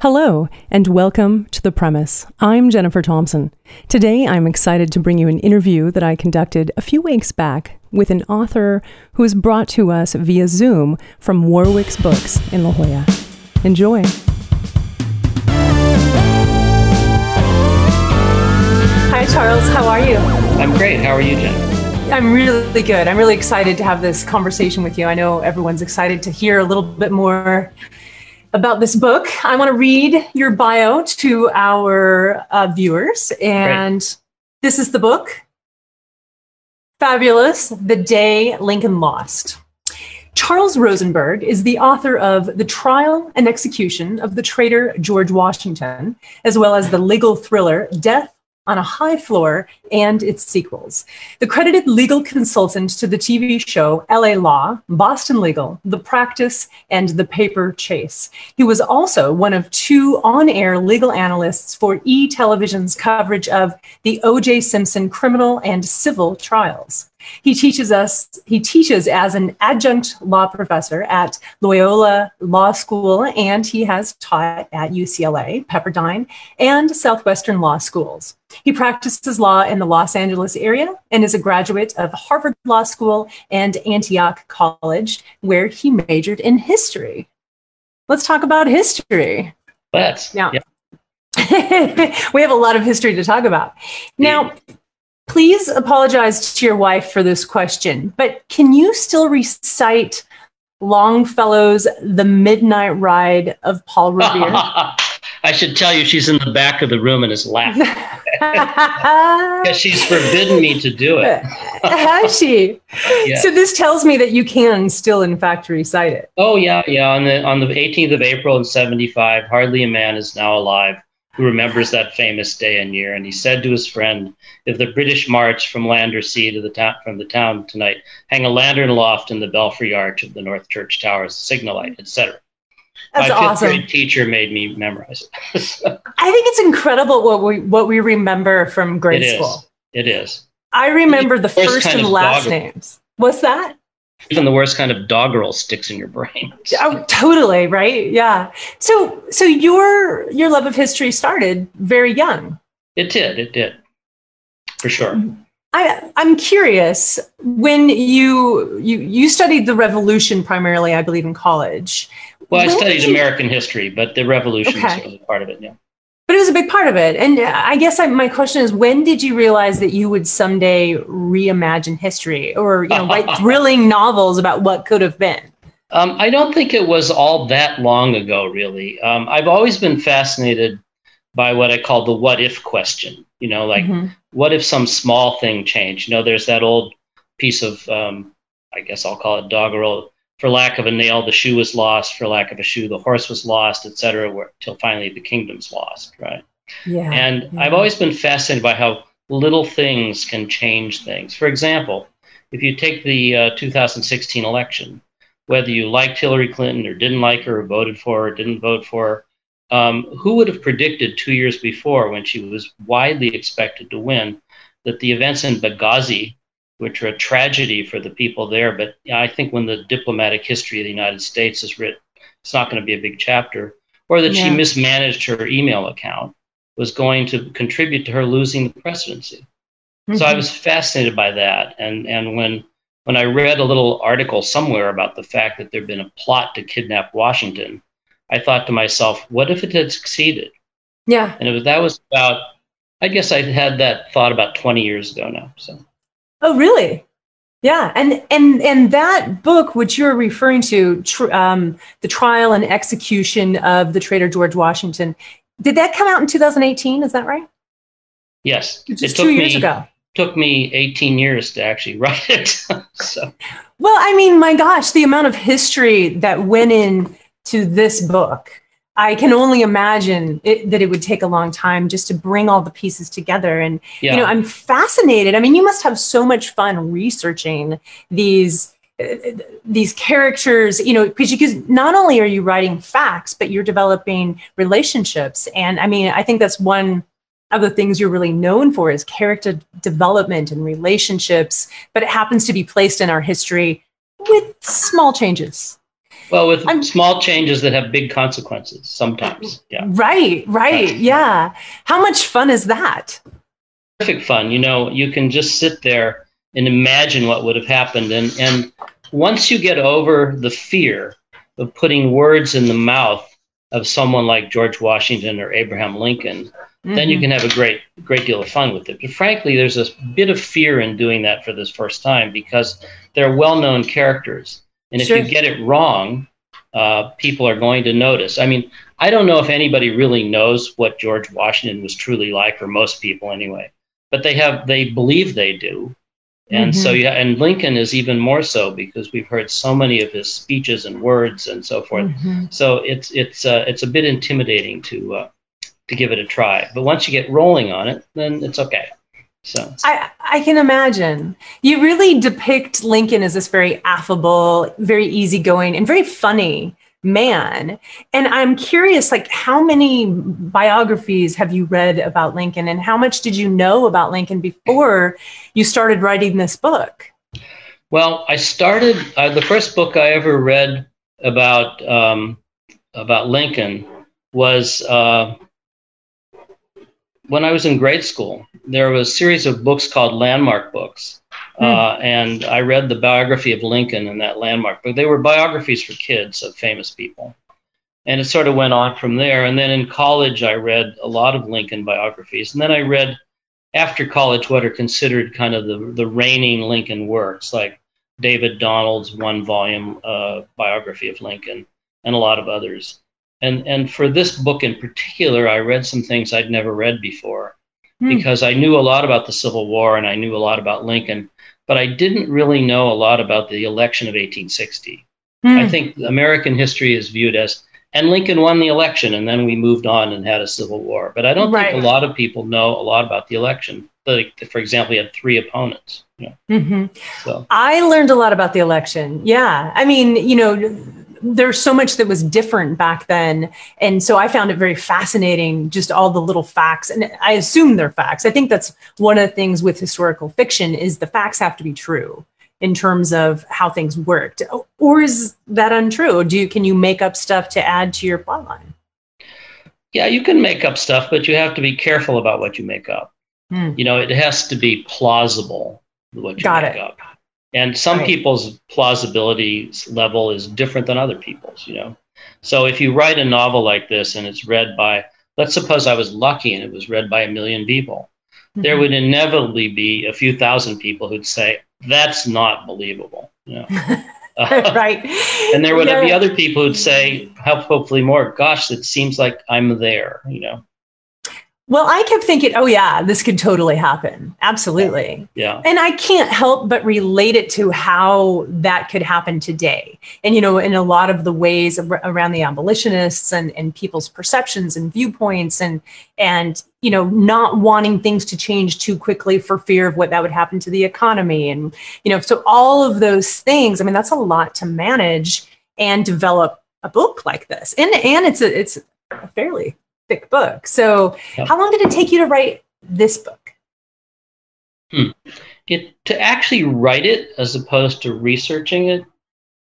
Hello, and welcome to The Premise. I'm Jennifer Thompson. Today, I'm excited to bring you an interview that I conducted a few weeks back with an author who is brought to us via Zoom from Warwick's Books in La Jolla. Enjoy. Hi, Charles. How are you? I'm great. How are you, Jen? I'm really good. I'm really excited to have this conversation with you. I know everyone's excited to hear a little bit more about this book. I want to read your bio to our uh, viewers. And Great. this is the book Fabulous The Day Lincoln Lost. Charles Rosenberg is the author of The Trial and Execution of the Traitor George Washington, as well as the legal thriller Death on a High Floor and its sequels. The credited legal consultant to the TV show LA Law, Boston Legal, The Practice, and The Paper Chase. He was also one of two on air legal analysts for E Television's coverage of the O.J. Simpson criminal and civil trials. He teaches us, he teaches as an adjunct law professor at Loyola Law School, and he has taught at UCLA, Pepperdine, and Southwestern Law Schools. He practices law in the Los Angeles area and is a graduate of Harvard Law School and Antioch College, where he majored in history. Let's talk about history. Let's. Now, yeah. we have a lot of history to talk about. Now, Please apologize to your wife for this question, but can you still recite Longfellow's The Midnight Ride of Paul Revere? I should tell you, she's in the back of the room and is laughing. Because she's forbidden me to do it. Has she? Yeah. So this tells me that you can still, in fact, recite it. Oh yeah, yeah. On the on the 18th of April in '75, hardly a man is now alive who remembers that famous day and year. And he said to his friend, "If the British march from land or sea to the town from the town tonight, hang a lantern aloft in the belfry arch of the North Church Tower as a signal light, etc." That's My awesome. fifth grade teacher made me memorize it. I think it's incredible what we what we remember from grade it school. It is. I remember the first and last names. What's that? Even the worst kind of doggerel sticks in your brain. Oh, totally, right? Yeah. So so your your love of history started very young. It did. It did. For sure. Mm-hmm. I I'm curious when you you you studied the revolution primarily, I believe in college. Well, I studied you... American history, but the revolution okay. was part of it, yeah was a big part of it. And I guess I, my question is, when did you realize that you would someday reimagine history or you know write thrilling novels about what could have been? Um, I don't think it was all that long ago, really. Um, I've always been fascinated by what I call the what if question. You know, like mm-hmm. what if some small thing changed? You know, there's that old piece of, um, I guess I'll call it doggerel for lack of a nail, the shoe was lost. For lack of a shoe, the horse was lost, etc. Until finally the kingdom's lost, right? Yeah. And yeah. I've always been fascinated by how little things can change things. For example, if you take the uh, 2016 election, whether you liked Hillary Clinton or didn't like her, or voted for her, or didn't vote for her, um, who would have predicted two years before, when she was widely expected to win, that the events in Benghazi which are a tragedy for the people there. But I think when the diplomatic history of the United States is written, it's not going to be a big chapter. Or that yeah. she mismanaged her email account was going to contribute to her losing the presidency. Mm-hmm. So I mm-hmm. was fascinated by that. And, and when, when I read a little article somewhere about the fact that there'd been a plot to kidnap Washington, I thought to myself, what if it had succeeded? Yeah. And it was, that was about, I guess I had that thought about 20 years ago now. So. Oh, really? Yeah, and and and that book, which you're referring to, tr- um, the trial and execution of the traitor George Washington, did that come out in 2018? Is that right? Yes, just two years me, ago. Took me 18 years to actually write it. so, well, I mean, my gosh, the amount of history that went in to this book I can only imagine it, that it would take a long time just to bring all the pieces together. And yeah. you know, I'm fascinated. I mean, you must have so much fun researching these these characters. You know, because because not only are you writing facts, but you're developing relationships. And I mean, I think that's one of the things you're really known for is character development and relationships. But it happens to be placed in our history with small changes. Well, with I'm- small changes that have big consequences sometimes. Yeah. Right, right. Yeah. How much fun is that? Perfect fun. You know, you can just sit there and imagine what would have happened. And, and once you get over the fear of putting words in the mouth of someone like George Washington or Abraham Lincoln, then you Mhm. can have a great great deal of fun with it. But frankly, there's a bit of fear in doing that for this first time because they're well-known characters, and if Sure. you get it wrong, uh, people are going to notice. I mean, I don't know if anybody really knows what George Washington was truly like, or most people anyway. But they have they believe they do, and so Mhm. yeah, and Lincoln is even more so because we've heard so many of his speeches and words and so forth. Mhm. So it's it's uh, it's a bit intimidating to uh, to give it a try. But once you get rolling on it, then it's okay. So I, I can imagine. You really depict Lincoln as this very affable, very easygoing, and very funny man. And I'm curious, like, how many biographies have you read about Lincoln, and how much did you know about Lincoln before you started writing this book? well, I started uh, the first book I ever read about um, about Lincoln was uh, when I was in grade school. There was a series of books called landmark books. Uh, and I read the biography of Lincoln in that landmark book. They were biographies for kids of famous people. And it sort of went on from there. And then in college, I read a lot of Lincoln biographies. And then I read, after college, what are considered kind of the, the reigning Lincoln works, like David Donald's one volume uh, biography of Lincoln and a lot of others. And, and for this book in particular, I read some things I'd never read before Hmm. because I knew a lot about the Civil War and I knew a lot about Lincoln, but I didn't really know a lot about the election of 1860. I Hmm. think American history is viewed as, and Lincoln won the election, and then we moved on and had a civil war. But I don't Right. think a lot of people know a lot about the election. Like, for example, he had three opponents. You know, Mhm. so I learned a lot about the election. Yeah. I mean, you know, there's so much that was different back then. And so I found it very fascinating, just all the little facts. And I assume they're facts. I think that's one of the things with historical fiction is the facts have to be true in terms of how things worked. Or is that untrue? Do you can you make up stuff to add to your plotline? yeah, you can make up stuff, but you have to be careful about what you make up. Hmm. You know, it has to be plausible what you Got make it. up. And some Right. people's plausibility level is different than other people's, you know. So if you write a novel like this and it's read by, let's suppose I was lucky and it was read by a million people, there Mhm. would inevitably be a few thousand people who'd say, that's not believable. You know? right. and there would Yeah. be other people who'd say, hopefully more, gosh, it seems like I'm there, you know. Well, I kept thinking, oh, yeah, this could totally happen. Absolutely. Yeah. And I can't help but relate it to how that could happen today. And, you know, in a lot of the ways ar- around the abolitionists and, and people's perceptions and viewpoints and, and, you know, not wanting things to change too quickly for fear of what that would happen to the economy. And, you know, so all of those things, I mean, that's a lot to manage and develop a book like this. And, and it's a, it's a fairly thick book. So Yeah. how long did it take you to write this book? it to actually write it as opposed to researching it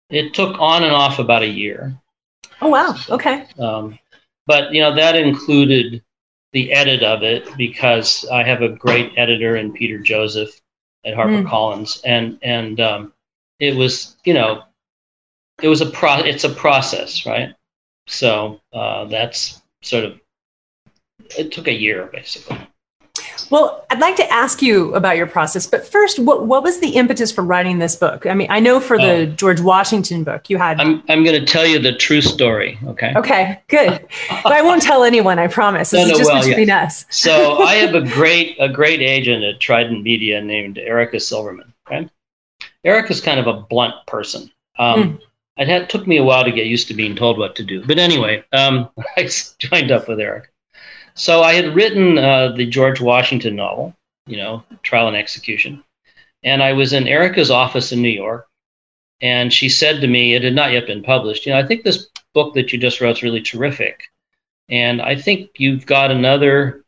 it took on and off about a year Oh, wow. Okay. um, but you know that included the edit of it because i have a great editor in peter joseph at harpercollins and and um, it was you know it was a pro it's a process right so uh, that's sort of it took a year basically Well, I'd like to ask you about your process, but first, what, what was the impetus for writing this book? I mean, I know for the Oh. George Washington book, you had. i'm, I'm going to tell you the true story okay okay, good. But I won't tell anyone, I promise. This No, is no, just well, between us. so I have a great a great agent at Trident Media named Erica Silverman. Okay, Erica's kind of a blunt person. Um, It had took me a while to get used to being told what to do, but anyway, um, I joined up with Erica. So I had written uh, the George Washington novel, you know, Trial and Execution, and I was in Erica's office in New York, and she said to me, it had not yet been published. You know, I think this book that you just wrote is really terrific, and I think you've got another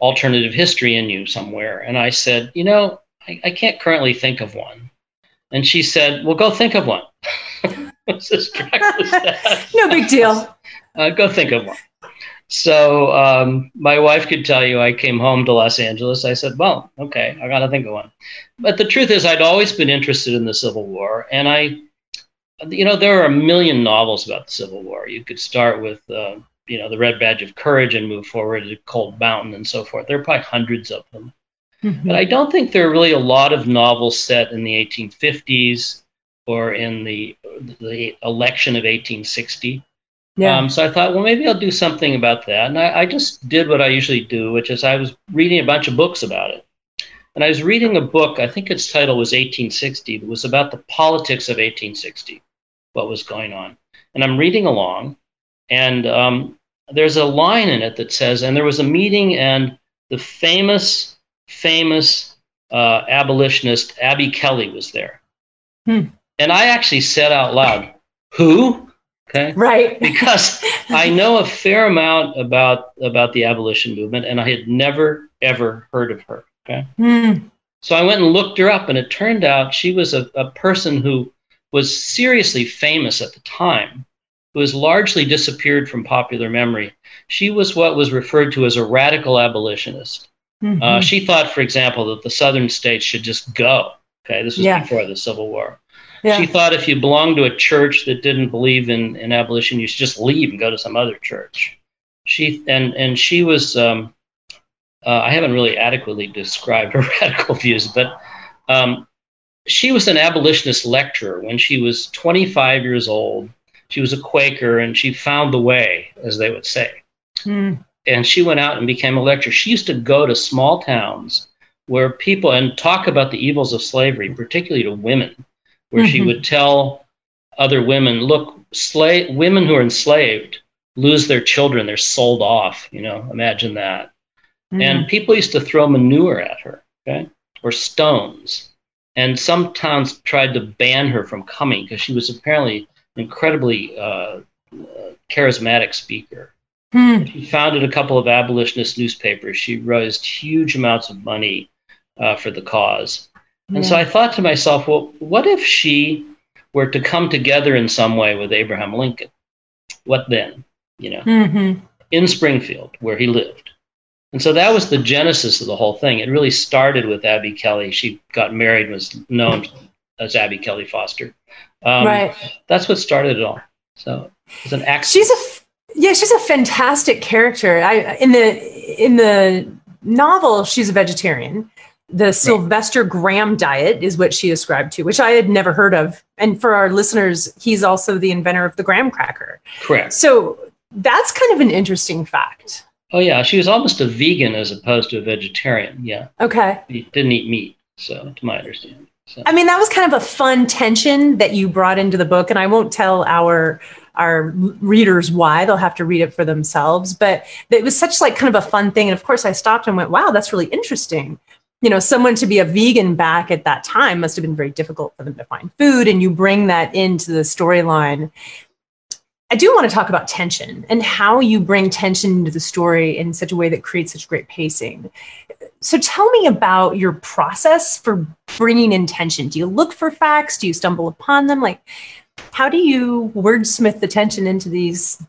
alternative history in you somewhere. And I said, you know, I, I can't currently think of one. And she said, well, go think of one. What's as attractive as no big deal. Uh, go think of one. So um, my wife could tell you I came home to Los Angeles. I said, well, okay, I got to think of one. But the truth is, I'd always been interested in the Civil War. And I, you know, there are a million novels about the Civil War. You could start with, uh, you know, The Red Badge of Courage and move forward to Cold Mountain and so forth. There are probably hundreds of them. Mm-hmm. But I don't think there are really a lot of novels set in the 1850s or in the, the election of 1860. Yeah. Um, so I thought, well, maybe I'll do something about that. And I, I, just did what I usually do, which is I was reading a bunch of books about it. And I was reading a book, I think its title was 1860. It was about the politics of 1860, what was going on. And I'm reading along, and um, there's a line in it that says, and there was a meeting, and the famous, famous uh, abolitionist Abby Kelley was there. Hmm. And I actually said out loud, Who? Okay. Right. because I know a fair amount about about the abolition movement, and I had never ever heard of her. Okay. Mm. So I went and looked her up, and it turned out she was a, a person who was seriously famous at the time, who has largely disappeared from popular memory. She was what was referred to as a radical abolitionist. Mm-hmm. Uh, she thought, for example, that the southern states should just go. Okay, this was yeah. before the Civil War. Yeah. She thought if you belonged to a church that didn't believe in, in abolition, you should just leave and go to some other church. She and and she was. Um, uh, I haven't really adequately described her radical views, but um, she was an abolitionist lecturer when she was 25 years old. She was a Quaker, and she found the way, as they would say. Mm. And she went out and became a lecturer. She used to go to small towns where people and talk about the evils of slavery, particularly to women where mm-hmm. she would tell other women, look, slave women who are enslaved lose their children, they're sold off, you know, imagine that. Mm-hmm. And people used to throw manure at her, okay, or stones. And some towns tried to ban her from coming because she was apparently an incredibly uh, charismatic speaker. Hmm. She founded a couple of abolitionist newspapers. She raised huge amounts of money uh, for the cause. And so I thought to myself, well, what if she were to come together in some way with Abraham Lincoln? What then? You know, mm-hmm. in Springfield, where he lived. And so that was the genesis of the whole thing. It really started with Abby Kelley. She got married, was known as Abby Kelley Foster. Um, right. That's what started it all. So it's an accident. She's a yeah, she's a fantastic character. I in the in the novel, she's a vegetarian, the Sylvester Graham diet is what she ascribed to, which I had never heard of. And for our listeners, he's also the inventor of the graham cracker. Correct. So that's kind of an interesting fact. Oh yeah, she was almost a vegan as opposed to a vegetarian. Yeah. Okay. She didn't eat meat, so to my understanding. So. I mean, that was kind of a fun tension that you brought into the book, and I won't tell our our readers why they'll have to read it for themselves but it was such like kind of a fun thing and of course i stopped and went wow that's really interesting you know someone to be a vegan back at that time must have been very difficult for them to find food and you bring that into the storyline. I do want to talk about tension and how you bring tension into the story in such a way that creates such great pacing. So tell me about your process for bringing in tension. Do you look for facts? Do you stumble upon them? Like how do you wordsmith the tension into these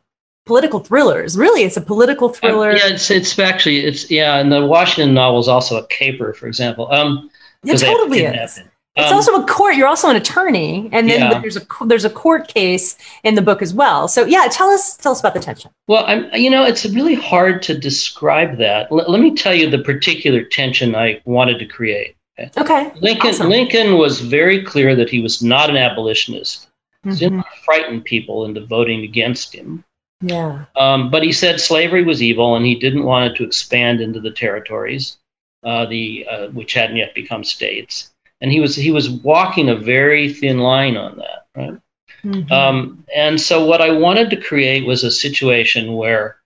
political thrillers. Really, it's a political uh, thriller. yeah, it's it's actually it's yeah, and the Washington novel is also a caper, for example. Um, it totally is. It. It's um, also a court. You're also an attorney, and then yeah. there's a there's a court case in the book as well. So yeah, tell us tell us about the tension. Well, I'm you know it's really hard to describe that. L- let me tell you the particular tension I wanted to create. Okay. okay. Lincoln awesome. Lincoln was very clear that he was not an abolitionist. Mm-hmm. He didn't frighten people into voting against him. Yeah. Um, but he said slavery was evil, and he didn't want it to expand into the territories, uh, the uh, which hadn't yet become states. And he was he was walking a very thin line on that, right? Mm-hmm. Um, and so what I wanted to create was a situation where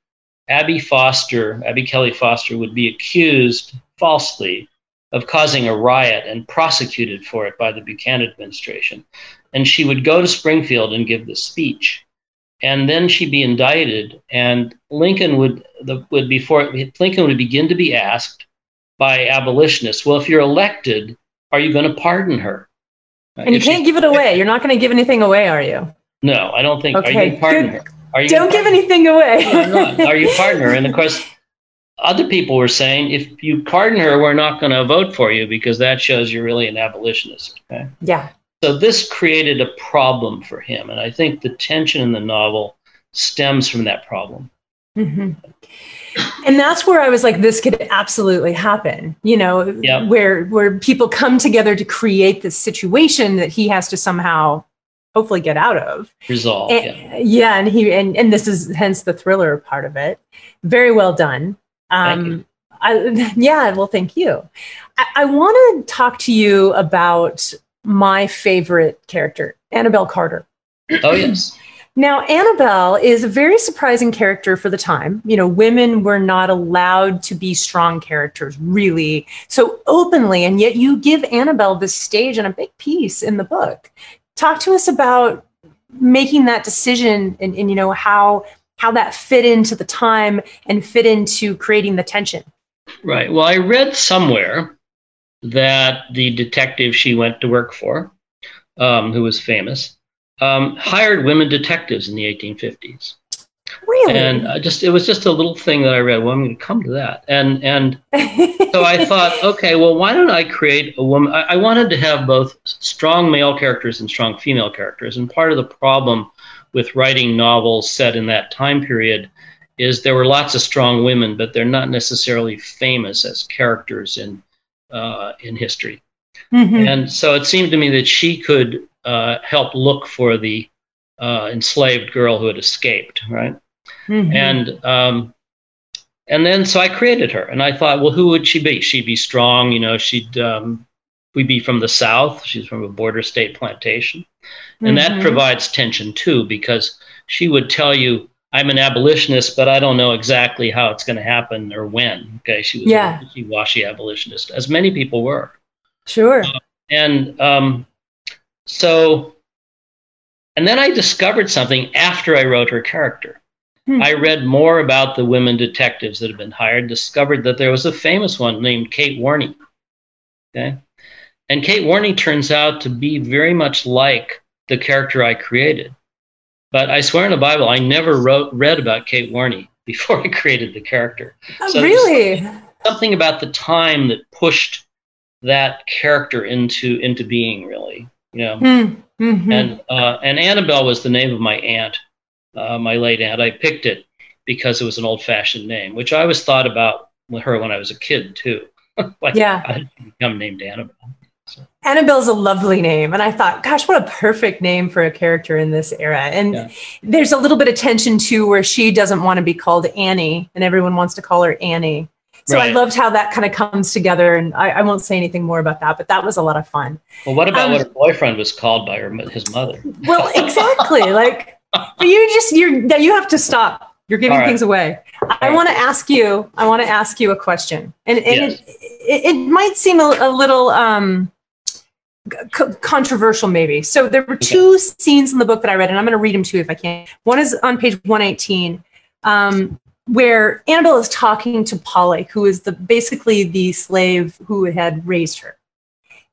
Abby Foster, Abby Kelley Foster, would be accused falsely of causing a riot and prosecuted for it by the Buchanan administration. And she would go to Springfield and give this speech and then she'd be indicted, and Lincoln would the, would before Lincoln would begin to be asked by abolitionists, well, if you're elected, are you going to pardon her? And you can't she, give it away. You're not going to give anything away, are you? No, I don't think. Okay, Are you partner? good. Are you Don't give partner? anything away. No, Are you partner? And of course, other people were saying if you pardon her, we're not going to vote for you because that shows you're really an abolitionist. Okay. yeah. So this created a problem for him, and I think the tension in the novel stems from that problem. hmm And that's where I was like, this could absolutely happen. You know, Yep. where where people come together to create this situation that he has to somehow, hopefully, get out of. Resolve. And- yeah. yeah, and he and and this is hence the thriller part of it. Very well done. Thank Um, you. I, yeah, well, thank you. I, I want to talk to you about my favorite character, Annabelle Carter. Oh yes. Now, Annabelle is a very surprising character for the time. You know, women were not allowed to be strong characters really so openly, and yet you give Annabelle this stage and a big piece in the book. Talk to us about making that decision and, and you know how how that fit into the time and fit into creating the tension. Right. Well, I read somewhere that the detective she went to work for, um, who was famous, um, hired women detectives in the 1850s. Really? And I just it was just a little thing that I read. Well, I'm going to come to that. And and so I thought, okay, well, why don't I create a woman? I, I wanted to have both strong male characters and strong female characters. And part of the problem with writing novels set in that time period is there were lots of strong women, but they're not necessarily famous as characters in uh, in history. Mhm. And so it seemed to me that she could uh, help look for the uh, enslaved girl who had escaped, right? Mhm. and um, and then so I created her, and I thought, well, who would she be? She'd be strong, you know. She'd um, we'd be from the South. She's from a border state plantation, and that Mhm. provides tension too, because she would tell you, "I'm an abolitionist, but I don't know exactly how it's going to happen or when." Okay, she was Yeah. a wishy abolitionist, as many people were, sure. and um, so, and then I discovered something after I wrote her character. Hmm. I read more about the women detectives that had been hired, discovered that there was a famous one named Kate Warney. Okay. And Kate Warney turns out to be very much like the character I created. But I swear in the Bible, I never wrote read about Kate Warney before I created the character. Oh, so- really? Something about the time that pushed that character into into being, really. You know. Hmm. Mhm. And uh, and Annabelle was the name of my aunt, uh, my late aunt. I picked it because it was an old-fashioned name, which I always thought about with her when I was a kid too. like Yeah. I didn't become named Annabelle. Annabelle's a lovely name. And I thought, gosh, what a perfect name for a character in this era. And Yeah. there's a little bit of tension too, where she doesn't want to be called Annie and everyone wants to call her Annie. So I loved how that kind of comes together. And I, I won't say anything more about that, but that was a lot of fun. Well, what about Um, what her boyfriend was called by her his mother? Well, exactly. like you just, you're, that you have to stop. You're giving All right. things away. I right. want to ask you, I want to ask you a question. And, and Yes. it, it, it might seem a, a little, um, c- controversial maybe. So there were two scenes in the book that I read, and I'm going to read them to you if I can. One is on page 118, um, where Annabelle is talking to Polly, who is the basically the slave who had raised her,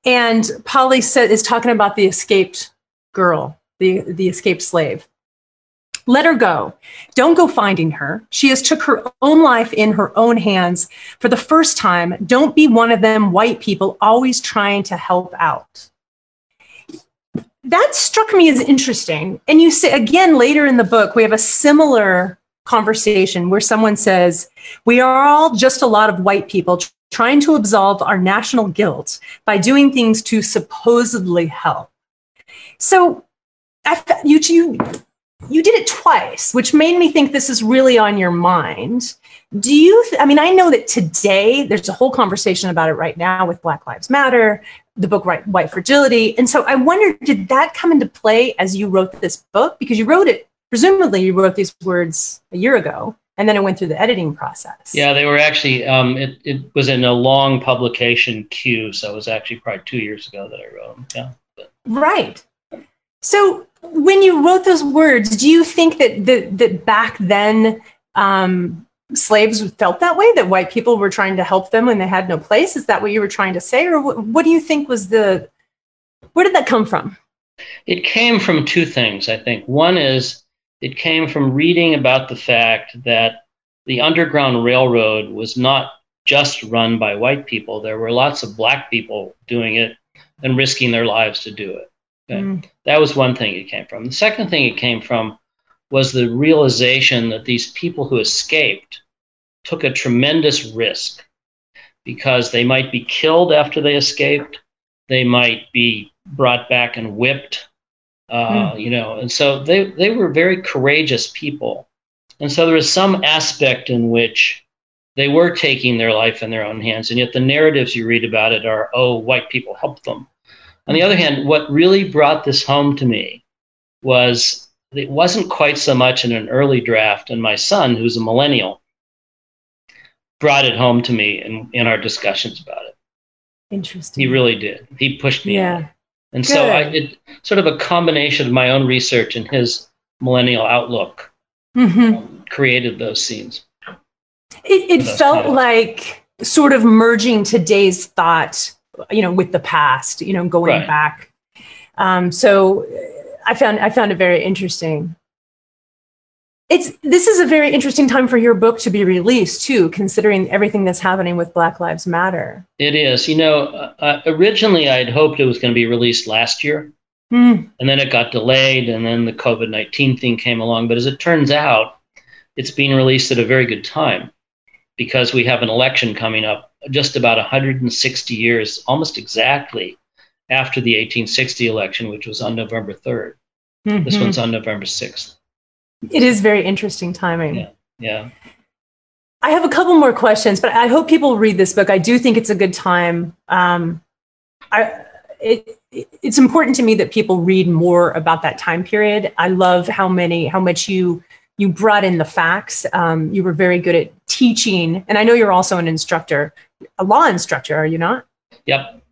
and Polly said, is talking about the escaped girl, the the escaped slave. Let her go. Don't go finding her. She has took her own life in her own hands for the first time. Don't be one of them white people always trying to help out. That struck me as interesting. And you say again later in the book, we have a similar conversation where someone says, We are all just a lot of white people trying to absolve our national guilt by doing things to supposedly help. So I, you, you, you did it twice, which made me think this is really on your mind. Do you, th- I mean, I know that today there's a whole conversation about it right now with Black Lives Matter, the book Right, White Fragility. And so I wonder, did that come into play as you wrote this book? Because you wrote it, presumably you wrote these words a year ago, and then it went through the editing process. Yeah, they were actually. Um, it it was in a long publication queue, so it was actually probably two years ago that I wrote them. Yeah. Right. So when you wrote those words, do you think that that, that back then um, slaves felt that way? That white people were trying to help them when they had no place? Is that what you were trying to say, or what, what do you think was the? Where did that come from? It came from two things, I think. One is it came from reading about the fact that the Underground Railroad was not just run by white people. There were lots of black people doing it and risking their lives to do it. Okay? Mm. That was one thing it came from. The second thing it came from was the realization that these people who escaped took a tremendous risk because they might be killed after they escaped, they might be brought back and whipped, uh, mm. you know, and so they, they were very courageous people. And so there was some aspect in which they were taking their life in their own hands, and yet the narratives you read about it are, oh, white people helped them. On the other hand, what really brought this home to me was it wasn't quite so much in an early draft, and my son, who's a millennial, brought it home to me in, in our discussions about it. Interesting. He really did. He pushed me. Yeah. And Good. so I did sort of a combination of my own research and his millennial outlook mm-hmm. um, created those scenes. It, it felt like sort of merging today's thought, you know, with the past, you know, going right. back. Um, so I found I found it very interesting. It's this is a very interesting time for your book to be released too, considering everything that's happening with Black Lives Matter. It is. You know, uh, uh originally I'd hoped it was going to be released last year, mm. and then it got delayed, and then the COVID nineteen thing came along. But as it turns out, it's being released at a very good time because we have an election coming up just about 160 years, almost exactly after the 1860 election, which was on November 3rd. Mm-hmm. This one's on November 6th. It is very interesting timing. Yeah. yeah. I have a couple more questions, but I hope people read this book. I do think it's a good time. Um, I, it, it's important to me that people read more about that time period. I love how many, how much you you brought in the facts. Um, you were very good at teaching, and I know you're also an instructor, a law instructor, are you not? Yep.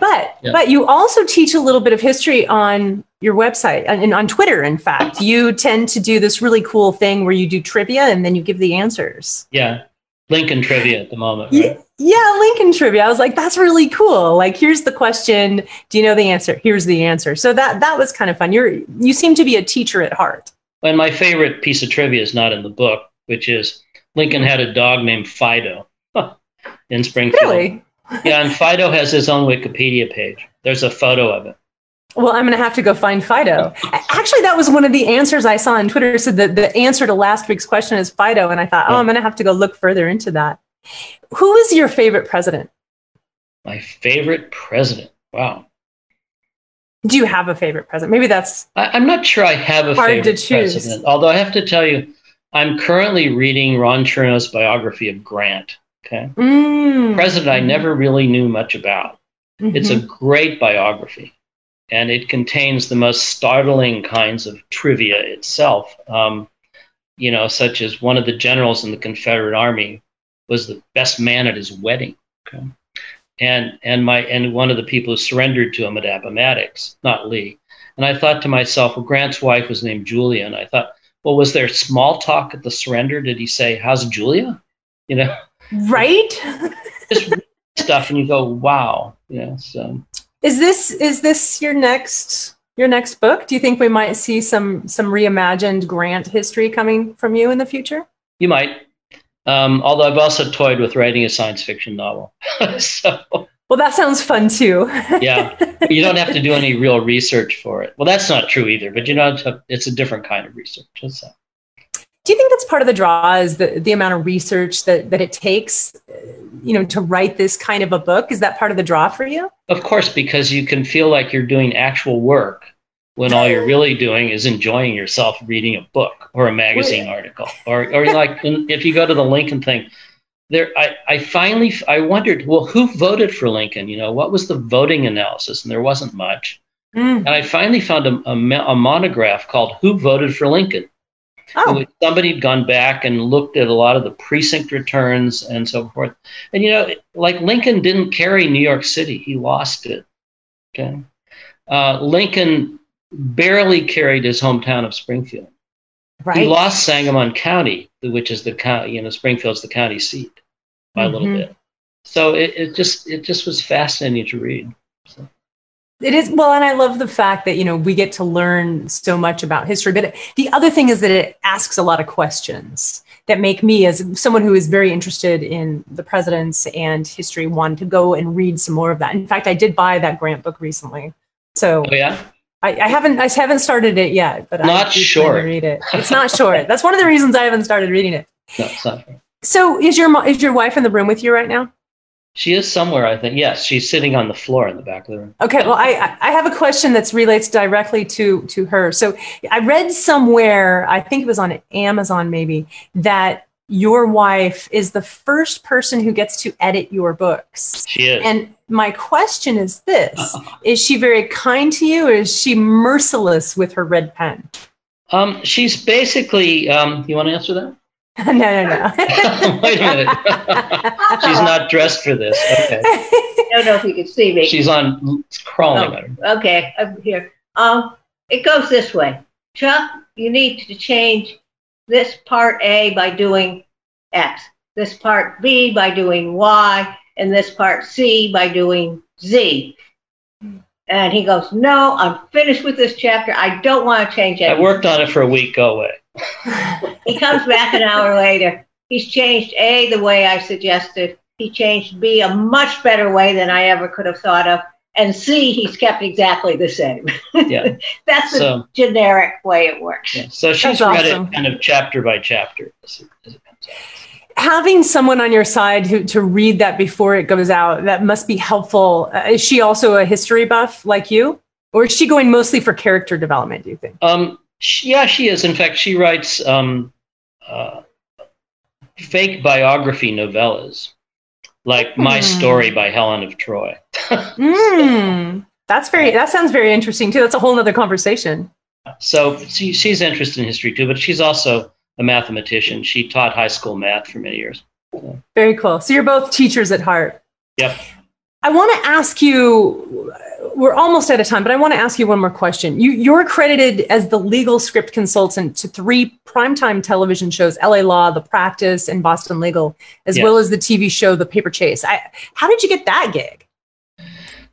But yep. but you also teach a little bit of history on your website and on Twitter. In fact, you tend to do this really cool thing where you do trivia and then you give the answers. Yeah, Lincoln trivia at the moment. Right? Yeah, yeah, Lincoln trivia. I was like, that's really cool. Like, here's the question. Do you know the answer? Here's the answer. So that that was kind of fun. You're you seem to be a teacher at heart. And my favorite piece of trivia is not in the book, which is Lincoln had a dog named Fido in Springfield. Really? yeah, and Fido has his own Wikipedia page. There's a photo of it. Well, I'm going to have to go find Fido. Actually, that was one of the answers I saw on Twitter. Said that the answer to last week's question is Fido, and I thought, oh, I'm going to have to go look further into that. Who is your favorite president? My favorite president. Wow. Do you have a favorite president? Maybe that's. I, am not sure I have a hard favorite to choose. president. Although I have to tell you, I'm currently reading Ron Chernow's biography of Grant. Okay, mm. president I never really knew much about. Mm-hmm. It's a great biography, and it contains the most startling kinds of trivia itself. Um, you know, such as one of the generals in the Confederate Army was the best man at his wedding. Okay and and my and one of the people who surrendered to him at Appomattox, not Lee. And I thought to myself, well, Grant's wife was named Julia, and I thought, well, was there small talk at the surrender? Did he say, "How's Julia?" You know, right? Just stuff, and you go, "Wow!" Yeah. So, is this is this your next your next book? Do you think we might see some some reimagined Grant history coming from you in the future? You might. Um, although I've also toyed with writing a science fiction novel. so, well, that sounds fun too. yeah, you don't have to do any real research for it. Well, that's not true either, but you know, it's a different kind of research. So. Do you think that's part of the draw is the, the amount of research that, that it takes, you know, to write this kind of a book? Is that part of the draw for you? Of course, because you can feel like you're doing actual work when all you're really doing is enjoying yourself reading a book or a magazine article or, or like if you go to the lincoln thing there I, I finally i wondered well who voted for lincoln you know what was the voting analysis and there wasn't much mm. and i finally found a, a, a, monograph called who voted for lincoln oh. somebody had gone back and looked at a lot of the precinct returns and so forth and you know like lincoln didn't carry new york city he lost it okay uh, lincoln barely carried his hometown of Springfield. Right. He lost Sangamon County, which is the county, you know, Springfield's the county seat by mm-hmm. a little mm-hmm. bit. So it, it just it just was fascinating to read. So. It is well, and I love the fact that you know we get to learn so much about history. But the other thing is that it asks a lot of questions that make me, as someone who is very interested in the presidents and history, want to go and read some more of that. In fact, I did buy that Grant book recently. So Oh yeah. I, I haven't I haven't started it yet, but I Not do plan to read it. It's not short. That's one of the reasons I haven't started reading it. No, it's not. fair. So is your is your wife in the room with you right now? She is somewhere, I think. Yes, she's sitting on the floor in the back of the room. Okay, well, I I have a question that relates directly to to her. So I read somewhere, I think it was on Amazon, maybe that your wife is the first person who gets to edit your books. She is. And my question is this: Is she very kind to you, or is she merciless with her red pen? um, she's basically. Um, you want to answer that? no, no, no. Wait a minute. she's not dressed for this. Okay. I don't know if you can see me. She's on crawling. on her. Okay, I'm here. Um, it goes this way. Chuck, you need to change this part A by doing X, this part B by doing Y, and this part C by doing Z. And he goes, No, I'm finished with this chapter. I don't want to change it. I worked on it for a week. Go away. He comes back an hour later. He's changed A the way I suggested. He changed B a much better way than I ever could have thought of. And C, he's kept exactly the same. Yeah. That's the So, generic way it works. yeah. so she's That's read awesome. it kind of chapter by chapter. as it- as it comes out. Having someone on your side who to read that before it goes out that must be helpful. Uh, is she also a history buff like you, or is she going mostly for character development? Do you think? Um, she, yeah, she is. In fact, she writes um, uh, fake biography novellas, like My Hmm. Story by Helen of Troy. Mm, that's very. That sounds very interesting too. That's a whole nother conversation. So she, she's interested in history too, but she's also a mathematician. She taught high school math for many years. Very cool. So you're both teachers at heart. Yep. I want to ask you. We're almost out of time, but I want to ask you one more question. You, you're credited as the legal script consultant to three primetime television shows: L.A. Law, The Practice, and Boston Legal, as well as the TV show The Paper Chase. I, how did you get that gig?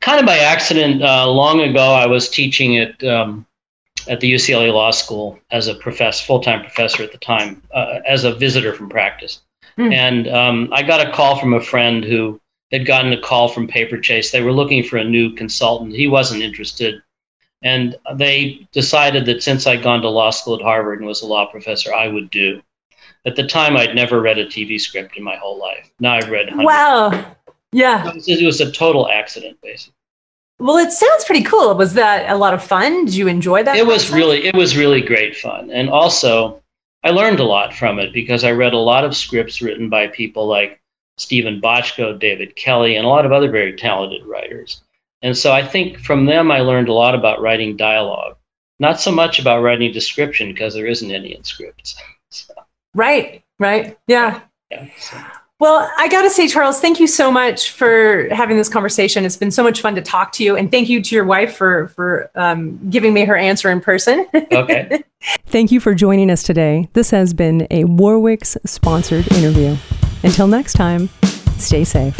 Kind of by accident, uh, long ago, I was teaching at um, at the UCLA Law School as a professor, full time professor at the time, uh, as a visitor from practice. Hmm. And um, I got a call from a friend who had gotten a call from Paper Chase. They were looking for a new consultant. He wasn't interested. And they decided that since I'd gone to law school at Harvard and was a law professor, I would do. At the time, I'd never read a TV script in my whole life. Now I've read hundreds. Wow. Yeah. It was- It was a total accident, basically. Well, it sounds pretty cool. Was that a lot of fun? Did you enjoy that? it was really it was really great fun and also i learned a lot from it because i read a lot of scripts written by people like steven bochco david kelley and a lot of other very talented writers and so i think from them i learned a lot about writing dialogue not so much about writing description because there isn't any in scripts so, right. Right. Yeah. yeah, so. Well, I got to say, Charles, thank you so much for having this conversation. It's been so much fun to talk to you, and thank you to your wife for for um, giving me her answer in person. okay Thank you for joining us today. This has been a Warwick's sponsored interview. Until next time, stay safe.